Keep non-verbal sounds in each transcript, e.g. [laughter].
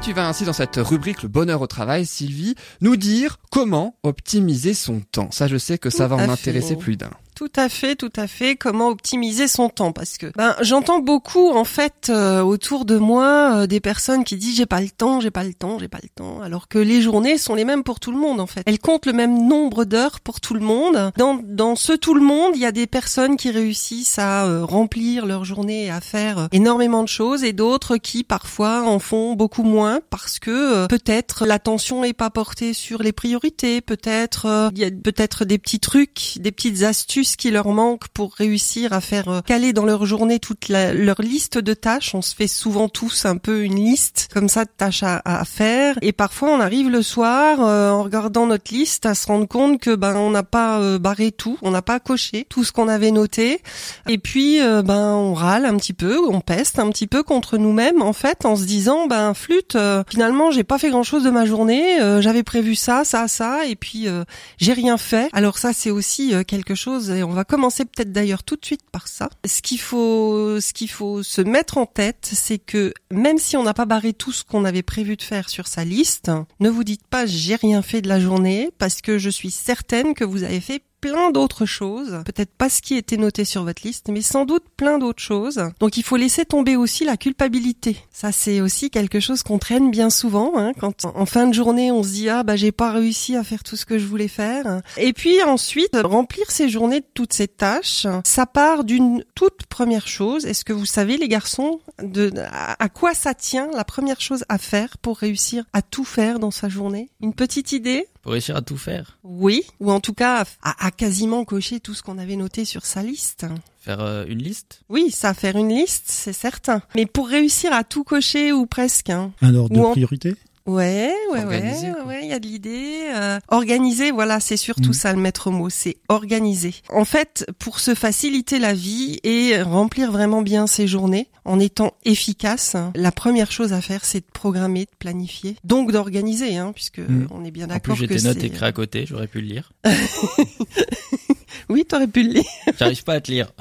tu vas ainsi dans cette rubrique Le bonheur au travail, Sylvie, nous dire comment optimiser son temps. Ça, je sais que ça Tout va en intéresser plus d'un. Tout à fait, tout à fait. Comment optimiser son temps Parce que ben, j'entends beaucoup en fait euh, autour de moi euh, des personnes qui disent j'ai pas le temps, j'ai pas le temps, j'ai pas le temps, alors que les journées sont les mêmes pour tout le monde en fait. Elles comptent le même nombre d'heures pour tout le monde. Dans dans ce tout le monde, il y a des personnes qui réussissent à euh, remplir leur journée et à faire euh, énormément de choses, et d'autres qui parfois en font beaucoup moins parce que euh, peut-être l'attention est pas portée sur les priorités, peut-être il y a peut-être des petits trucs, des petites astuces qui leur manquent pour réussir à faire euh, caler dans leur journée toute la- leur liste de tâches. On se fait souvent tous un peu une liste comme ça de tâches à, à faire et parfois on arrive le soir euh, en regardant notre liste à se rendre compte que ben on n'a pas euh, barré tout, on n'a pas coché tout ce qu'on avait noté et puis euh, ben on râle un petit peu, on peste un petit peu contre nous-mêmes en fait en se disant ben flûte euh, finalement j'ai pas fait grand-chose de ma journée, j'avais prévu ça, ça, ça et puis j'ai rien fait. Alors ça c'est aussi quelque chose et on va commencer peut-être d'ailleurs tout de suite par ça. Ce qu'il faut ce qu'il faut se mettre en tête, c'est que même si on n'a pas barré tout ce qu'on avait prévu de faire sur sa liste, ne vous dites pas j'ai rien fait de la journée parce que je suis certaine que vous avez fait plein d'autres choses, peut-être pas ce qui était noté sur votre liste, mais sans doute plein d'autres choses. Donc il faut laisser tomber aussi la culpabilité. Ça c'est aussi quelque chose qu'on traîne bien souvent, hein, quand en fin de journée on se dit ah bah j'ai pas réussi à faire tout ce que je voulais faire. Et puis ensuite remplir ses journées de toutes ces tâches, ça part d'une toute première chose. Est-ce que vous savez les garçons de à quoi ça tient la première chose à faire pour réussir à tout faire dans sa journée? Une petite idée? Pour réussir à tout faire. oui, ou en tout cas à, à quasiment cocher tout ce qu'on avait noté sur sa liste. Faire euh, une liste? Oui, ça faire une liste, c'est certain. Mais pour réussir à tout cocher ou presque, hein. Un ordre de en- priorité? Ouais, ouais, Organiser, ouais, ouais, il y a de l'idée. Euh, organiser, voilà, c'est surtout Mm. ça le maître mot, c'est organiser. En fait, pour se faciliter la vie et remplir vraiment bien ses journées en étant efficace, hein, la première chose à faire, c'est de programmer, de planifier, donc d'organiser, hein, puisque Mm. on est bien En plus, d'accord j'ai que tes notes écrites à côté, j'aurais pu le lire. [laughs] Oui, t'aurais pu le lire. [laughs] J'arrive pas à te lire.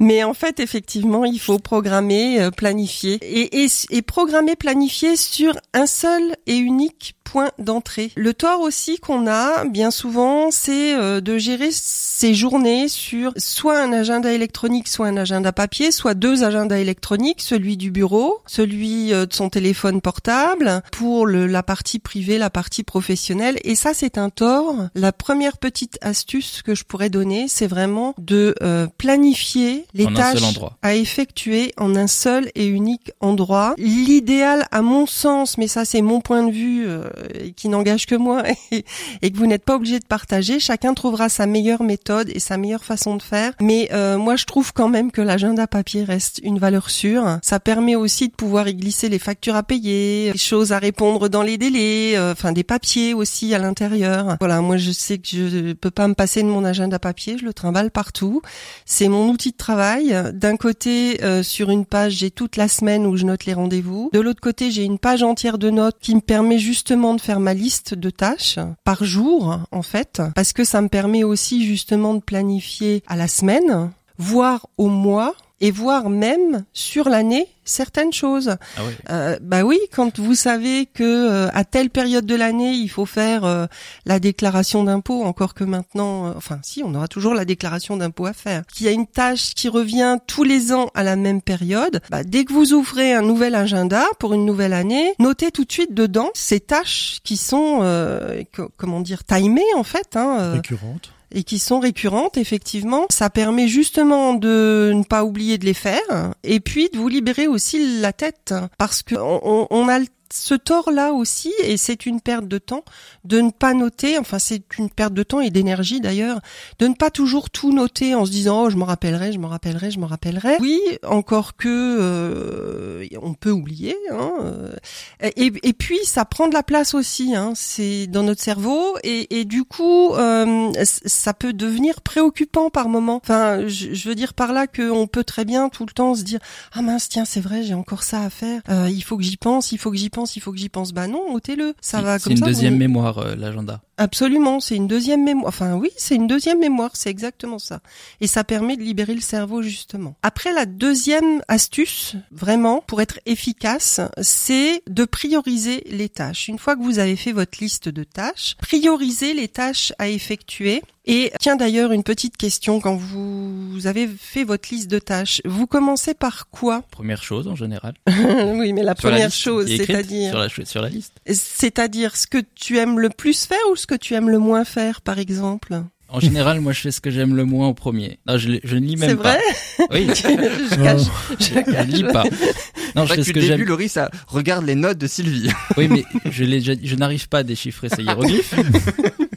Mais en fait, effectivement, il faut programmer, euh, planifier et, et, et programmer, planifier sur un seul et unique point d'entrée. Le tort aussi qu'on a bien souvent, c'est euh, de gérer ses journées sur soit un agenda électronique, soit un agenda papier, soit deux agendas électroniques, celui du bureau, celui euh, de son téléphone portable, pour le, la partie privée, la partie professionnelle. Et ça, c'est un tort. La première petite astuce que je pourrais donner, c'est vraiment de euh, planifier les En tâches à effectuer en un seul et unique endroit. L'idéal, à mon sens, mais ça c'est mon point de vue euh, qui n'engage que moi [laughs] et, et que vous n'êtes pas obligé de partager. Chacun trouvera sa meilleure méthode et sa meilleure façon de faire. Mais euh, moi, je trouve quand même que l'agenda papier reste une valeur sûre. Ça permet aussi de pouvoir y glisser les factures à payer, les choses à répondre dans les délais, euh, enfin des papiers aussi à l'intérieur. Voilà, moi je sais que je peux pas me passer de mon agenda papier, je le trimballe partout. C'est mon outil de travail. D'un côté, euh, sur une page, j'ai toute la semaine où je note les rendez-vous. De l'autre côté, j'ai une page entière de notes qui me permet justement de faire ma liste de tâches par jour, en fait, parce que ça me permet aussi justement de planifier à la semaine, voire au mois, et voire même sur l'année certaines choses. Ah ouais. Euh, bah oui, quand vous savez que euh, à telle période de l'année il faut faire euh, la déclaration d'impôt, encore que maintenant, euh, enfin si, on aura toujours la déclaration d'impôt à faire. Qu'il y a une tâche qui revient tous les ans à la même période. Bah, dès que vous ouvrez un nouvel agenda pour une nouvelle année, notez tout de suite dedans ces tâches qui sont, euh, co- comment dire, timées en fait. Hein, euh, Récurrente et qui sont récurrentes, effectivement. Ça permet justement de ne pas oublier de les faire et puis de vous libérer aussi la tête parce que on, on a ce tort-là aussi, et c'est une perte de temps, de ne pas noter, enfin c'est une perte de temps et d'énergie d'ailleurs, de ne pas toujours tout noter en se disant oh je m'en rappellerai, je m'en rappellerai, je m'en rappellerai. Oui, encore que euh, on peut oublier. Hein, euh, et, et puis ça prend de la place aussi, hein, c'est dans notre cerveau, et, et du coup euh, ça peut devenir préoccupant par moment. Enfin, je, je veux dire par là qu'on peut très bien tout le temps se dire ah mince tiens c'est vrai j'ai encore ça à faire, euh, il faut que j'y pense, il faut que j'y pense il faut que j'y pense. Bah non, ôtez-le. Ça va C'est comme une ça. deuxième vous- mémoire, euh, l'agenda. Absolument, c'est une deuxième mémoire. Enfin oui, c'est une deuxième mémoire, c'est exactement ça. Et ça permet de libérer le cerveau justement. Après la deuxième astuce, vraiment, pour être efficace, c'est de prioriser les tâches. Une fois que vous avez fait votre liste de tâches, prioriser les tâches à effectuer et tiens d'ailleurs une petite question quand vous avez fait votre liste de tâches, vous commencez par quoi? Première chose en général. [laughs] Oui, mais la Sur première chose, c'est-à-dire sur la, sur la liste. c'est-à-dire ce que tu aimes le plus faire ou ce que tu aimes le moins faire par exemple? En général, moi, je fais ce que j'aime le moins au premier. Non, je, je ne lis même C'est pas. vrai? Oui, [laughs] je cache, je [laughs] je ne lis pas. Non, je C'est fais ce que j'aime. Laurie, ça regarde les notes de Sylvie. Oui, mais je, je n'arrive pas à déchiffrer ces hiéroglyphes.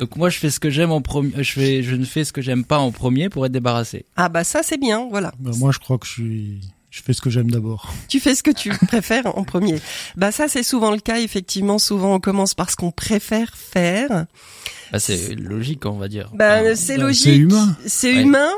Donc moi, je fais ce que j'aime en premier. Je fais, je ne fais ce que j'aime pas en premier pour être débarrassé. Ah bah ça c'est bien, voilà. Bah, moi, je crois que je suis, je fais ce que j'aime d'abord. Tu fais ce que tu [laughs] préfères en premier. Bah ça c'est souvent le cas effectivement. Souvent on commence par ce qu'on préfère faire. Bah, c'est logique, on va dire. Bah Enfin, c'est bah, logique. c'est humain. C'est Ouais. humain,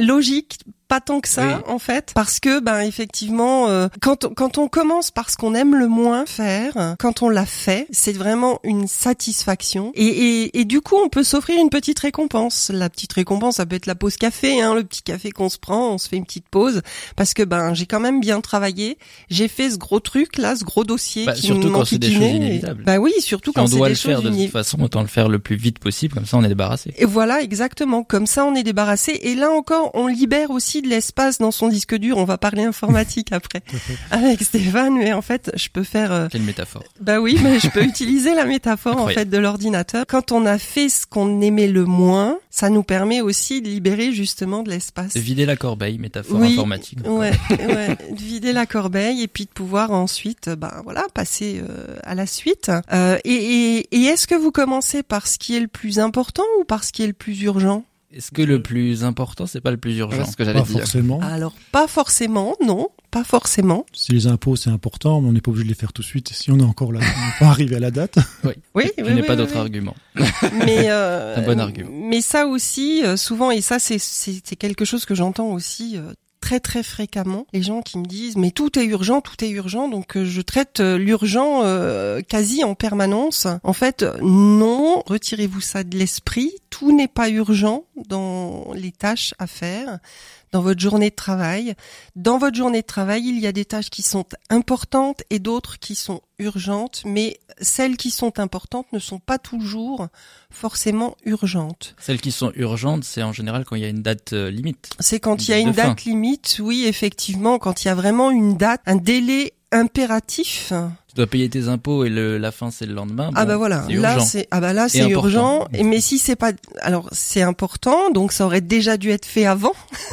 logique, pas tant que ça Oui. en fait, parce que ben effectivement, euh, quand on- quand on commence par ce qu'on aime le moins faire, quand on l'a fait, c'est vraiment une satisfaction. Et, et, et du coup, on peut s'offrir une petite récompense. La petite récompense, ça peut être la pause café, hein, le petit café qu'on se prend, on se fait une petite pause, parce que ben j'ai quand même bien travaillé. J'ai fait ce gros truc là, ce gros dossier Bah, qui surtout quand c'est des choses inévitables. Bah oui, surtout si quand on doit le faire de toute façon, autant le faire le plus vite possible, comme ça on est débarrassé. et voilà, exactement. Comme ça, on est débarrassé. Et là encore, on libère aussi de l'espace dans son disque dur. On va parler informatique après [laughs] avec Stéphane. Mais en fait, je peux faire. euh, Quelle métaphore. Bah oui, mais je peux [laughs] utiliser la métaphore en fait de l'ordinateur. Quand on a fait ce qu'on aimait le moins, ça nous permet aussi de libérer justement de l'espace. De vider la corbeille, métaphore Oui, informatique. Ouais, ouais, de vider la corbeille et puis de pouvoir ensuite, ben voilà, passer euh, à la suite. Euh, et et, et est-ce que vous commencez par ce qui est le plus important ou par ce qui est le plus urgent? Est-ce que le plus important, c'est pas le plus urgent C'est ce que j'allais Pas dire. forcément. Alors pas forcément, non, pas forcément. Si les impôts c'est important, mais on n'est pas obligé de les faire tout de suite. Si on est encore là, on n'est pas arrivé à la date. [laughs] Oui, Je oui, n'ai oui, pas oui, d'autre oui. argument. [laughs] Mais euh, C'est un bon argument. Mais ça aussi, euh, souvent, et ça c'est c'est c'est quelque chose que j'entends aussi. euh, très très fréquemment les gens qui me disent mais tout est urgent tout est urgent donc euh, je traite l'urgent euh, quasi en permanence en fait non retirez-vous ça de l'esprit tout n'est pas urgent dans les tâches à faire dans votre journée de travail. Dans votre journée de travail, il y a des tâches qui sont importantes et d'autres qui sont urgentes, mais celles qui sont importantes ne sont pas toujours forcément urgentes. Celles qui sont urgentes, c'est en général quand il y a une date euh, limite. C'est quand il y a une fin. date limite, oui, effectivement, quand il y a vraiment une date, un délai impératif. Tu dois payer tes impôts et le, la fin c'est le lendemain. ah bon, bah voilà, c'est là urgent. c'est ah bah là c'est urgent. Et mais si c'est pas alors c'est important, donc ça aurait déjà dû être fait avant.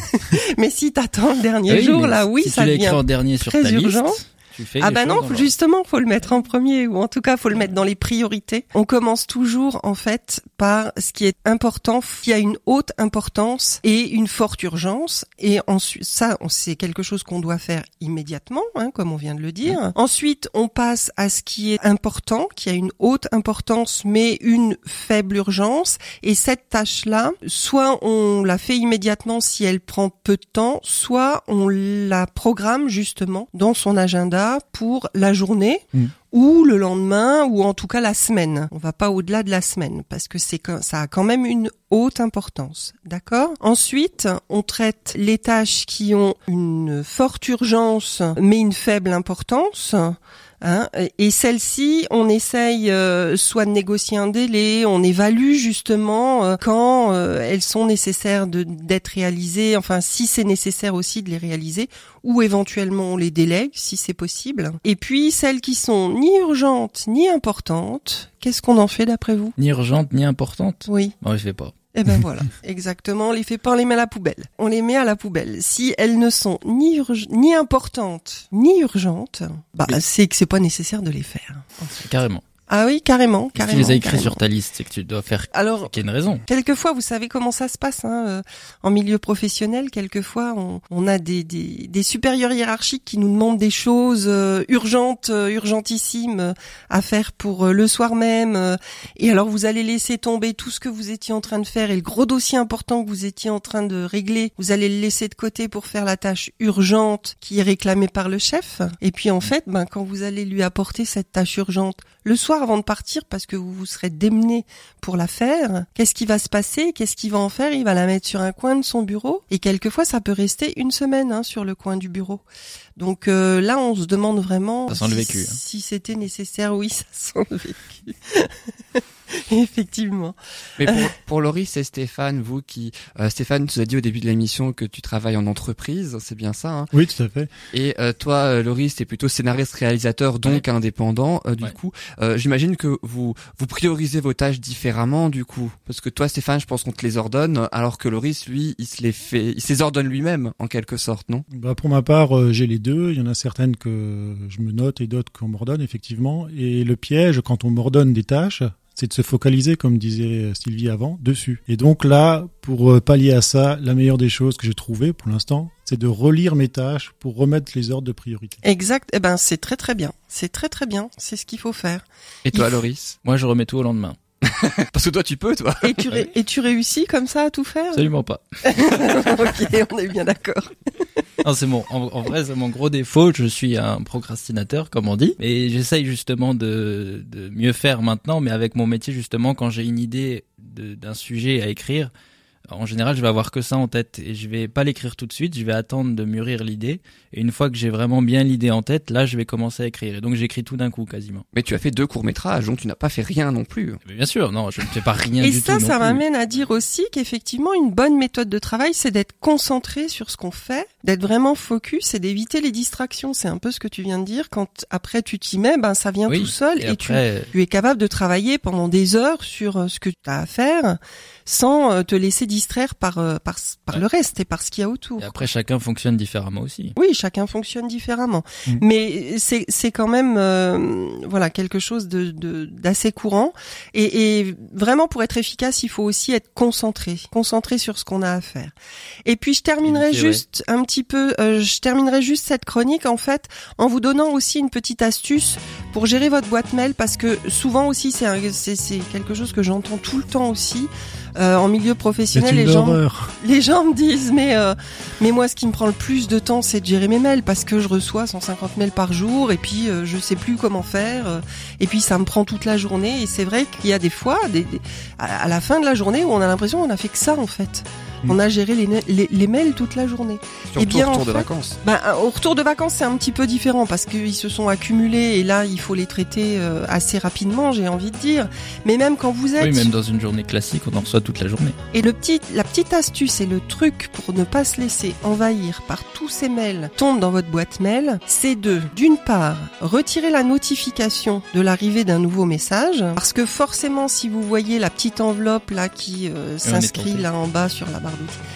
[laughs] mais si t'attends le dernier Ah oui, jour là, oui, si ça tu devient écrit en dernier sur très ta urgent. liste, tu fais Ah bah non, justement, faut le mettre en premier ou en tout cas faut le mettre dans les priorités. On commence toujours en fait par ce qui est important, qui a une haute importance et une forte urgence et ensuite ça c'est quelque chose qu'on doit faire immédiatement hein, comme on vient de le dire. Ensuite, on passe à ce qui est important, qui a une haute importance mais une faible urgence et cette tâche-là, soit on la fait immédiatement si elle prend peu de temps, soit on la programme justement dans son agenda pour la journée Mm. ou le lendemain ou en tout cas la semaine. On va pas au-delà de la semaine parce que c'est ça a quand même une haute importance. D'accord? Ensuite, on traite les tâches qui ont une forte urgence mais une faible importance. Hein, et celles-ci, on essaye euh, soit de négocier un délai, on évalue justement euh, quand euh, elles sont nécessaires de- d'être réalisées, enfin si c'est nécessaire aussi de les réaliser, ou éventuellement on les délègue si c'est possible. Et puis celles qui sont ni urgentes ni importantes, qu'est-ce qu'on en fait d'après vous? Ni urgente, ni importante. Oui. Bon, je fais pas. Eh ben [laughs] voilà, exactement. On les fait pas, on les met à la poubelle. On les met à la poubelle. Si elles ne sont ni ni importantes ni urgentes, bah c'est que c'est pas nécessaire de les faire. Carrément. Ah oui, carrément, Si tu carrément. les as écrits carrément. sur ta liste, c'est que tu dois faire Alors, qu'il y a une raison. Quelquefois, vous savez comment ça se passe hein, euh, en milieu professionnel. Quelquefois, on, on a des, des, des supérieurs hiérarchiques qui nous demandent des choses euh, urgentes, euh, urgentissimes euh, à faire pour euh, le soir même. euh, et alors, vous allez laisser tomber tout ce que vous étiez en train de faire et le gros dossier important que vous étiez en train de régler. Vous allez le laisser de côté pour faire la tâche urgente qui est réclamée par le chef. Et puis, en fait, ben, quand vous allez lui apporter cette tâche urgente le soir avant de partir parce que vous vous serez démené pour la faire. Qu'est-ce qui va se passer? Qu'est-ce qu'il va en faire? Il va la mettre sur un coin de son bureau et quelquefois ça peut rester une semaine hein, sur le coin du bureau. Donc euh, là, on se demande vraiment Ça sent le vécu, si, hein. si c'était nécessaire. Oui, ça sent le vécu. [laughs] [laughs] Effectivement. Mais pour, pour Loris et Stéphane, vous qui, euh, Stéphane, tu as dit au début de l'émission que tu travailles en entreprise, c'est bien ça. Hein? Oui, tout à fait. et euh, toi, euh, Loris, t'es plutôt scénariste, réalisateur, donc indépendant. euh, du Ouais. coup, euh, j'imagine que vous vous priorisez vos tâches différemment, du coup, parce que toi, Stéphane, je pense qu'on te les ordonne, alors que Loris, lui, il se les fait, il se les ordonne lui-même, en quelque sorte, non? Bah, pour ma part, euh, j'ai les deux. Il y en a certaines que je me note et d'autres qu'on m'ordonne, effectivement. Et le piège, quand on m'ordonne des tâches, c'est de se focaliser, comme disait Sylvie avant, dessus. Et donc là, pour euh, pallier à ça, la meilleure des choses que j'ai trouvées pour l'instant, c'est de relire mes tâches pour remettre les ordres de priorité. Exact. Eh ben, c'est très très bien. C'est très très bien. C'est ce qu'il faut faire. Et toi, Il- Loris? Moi, je remets tout au lendemain. [laughs] Parce que toi, tu peux, toi. Et tu, ré- et tu réussis comme ça à tout faire? Absolument pas. [laughs] Ok, on est bien d'accord. [laughs] Non, c'est mon, en, en vrai, c'est mon gros défaut. Je suis un procrastinateur, comme on dit. Et j'essaye justement de, de mieux faire maintenant, mais avec mon métier, justement, quand j'ai une idée de- d'un sujet à écrire, en général, je vais avoir que ça en tête et je vais pas l'écrire tout de suite. Je vais attendre de murier l'idée. Et une fois que j'ai vraiment bien l'idée en tête, là, je vais commencer à écrire. Et donc, j'écris tout d'un coup, quasiment. Mais tu as fait deux courts-métrages, donc tu n'as pas fait rien non plus. Mais bien sûr, non, je ne fais pas rien Et du ça, tout. ça m'amène à dire aussi qu'effectivement, une bonne méthode de travail, c'est d'être concentré sur ce qu'on fait, d'être vraiment focus et d'éviter les distractions. C'est un peu ce que tu viens de dire. Quand après tu t'y mets, ben ça vient Oui, tout seul Et et, tu, après, tu es capable de travailler pendant des heures sur euh, ce que tu as à faire sans euh, te laisser distraire par euh, par, par Ouais. le reste et par ce qu'il y a autour. et après, chacun fonctionne différemment aussi. Oui, chacun fonctionne différemment, Mm. mais c'est c'est quand même euh, voilà quelque chose de de- d'assez courant et, et vraiment pour être efficace, il faut aussi être concentré, concentré sur ce qu'on a à faire. Et puis je terminerai ouais. juste un petit peu, euh, je terminerai juste cette chronique en fait en vous donnant aussi une petite astuce pour gérer votre boîte mail parce que souvent aussi c'est quelque chose que j'entends tout le temps aussi euh, en milieu professionnel. une Les gens horreur. les gens me disent mais euh, mais moi ce qui me prend le plus de temps c'est de gérer mes mails parce que je reçois 150 mails par jour et puis euh, je sais plus comment faire euh, et puis ça me prend toute la journée et c'est vrai qu'il y a des fois des, des- à, à la fin de la journée où on a l'impression qu'on a fait que ça en fait. Mm. On a géré les, les, les mails toute la journée. Surtout Eh bien, au retour en de vacances. Euh, au retour de vacances, c'est un petit peu différent parce qu'ils se sont accumulés et là, il faut les traiter euh, assez rapidement, j'ai envie de dire. Mais même quand vous êtes Oui, même dans une journée classique, on en reçoit toute la journée. et le petit, la petite astuce et le truc pour ne pas se laisser envahir par tous ces mails tombent dans votre boîte mail, c'est de, d'une part, retirer la notification de l'arrivée d'un nouveau message, parce que forcément, si vous voyez la petite enveloppe là qui euh, s'inscrit là en bas sur la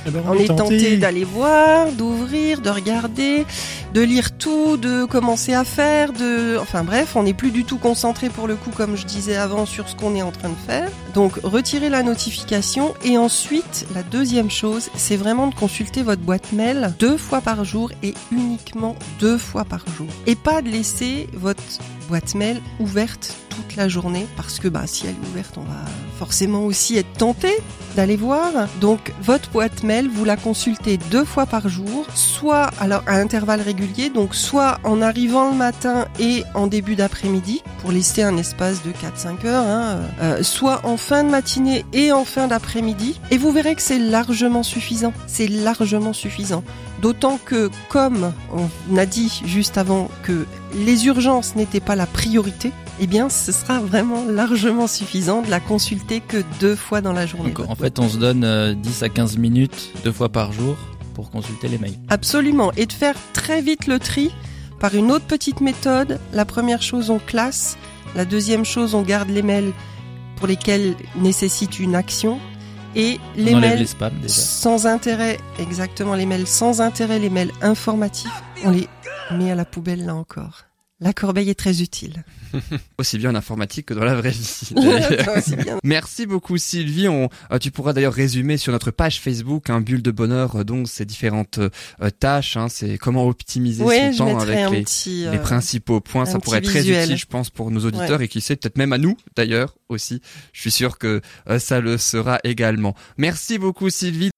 Eh ben, on est tenté d'aller voir, d'ouvrir, de regarder, de lire tout, de commencer à faire, de, enfin bref, on n'est plus du tout concentré pour le coup, comme je disais avant, sur ce qu'on est en train de faire. Donc, retirez la notification et ensuite, la deuxième chose, c'est vraiment de consulter votre boîte mail deux fois par jour et uniquement deux fois par jour. Et pas de laisser votre boîte mail ouverte toute la journée parce que bah si elle est ouverte, on va forcément aussi être tenté d'aller voir. Donc votre boîte mail, vous la consultez deux fois par jour, soit alors à intervalles réguliers, donc soit en arrivant le matin et en début d'après-midi pour laisser un espace de 4-5 heures, hein, euh, soit en fin de matinée et en fin d'après-midi. Et vous verrez que c'est largement suffisant. C'est largement suffisant. D'autant que, comme on a dit juste avant que les urgences n'étaient pas la priorité, eh bien, ce sera vraiment largement suffisant de la consulter que deux fois dans la journée. Donc, en boîte fait, on se donne euh, 10 à 15 minutes, deux fois par jour, pour consulter les mails. Absolument. Et de faire très vite le tri par une autre petite méthode. La première chose, on classe. La deuxième chose, on garde les mails pour lesquels nécessite une action. Et les on mails les spams déjà. sans intérêt, exactement, les mails sans intérêt, les mails informatifs, on les met à la poubelle là encore. La corbeille est très utile. [laughs] Aussi bien en informatique que dans la vraie vie. [laughs] Merci beaucoup Sylvie. On, euh, tu pourras d'ailleurs résumer sur notre page Facebook un bulle de bonheur euh, donc ces différentes euh, tâches. Hein, c'est comment optimiser son temps avec les, petit. euh, les principaux points. Ça pourrait être très visuel. utile, je pense, pour nos auditeurs et qui sait peut-être même à nous d'ailleurs aussi. Je suis sûr que euh, ça le sera également. Merci beaucoup Sylvie.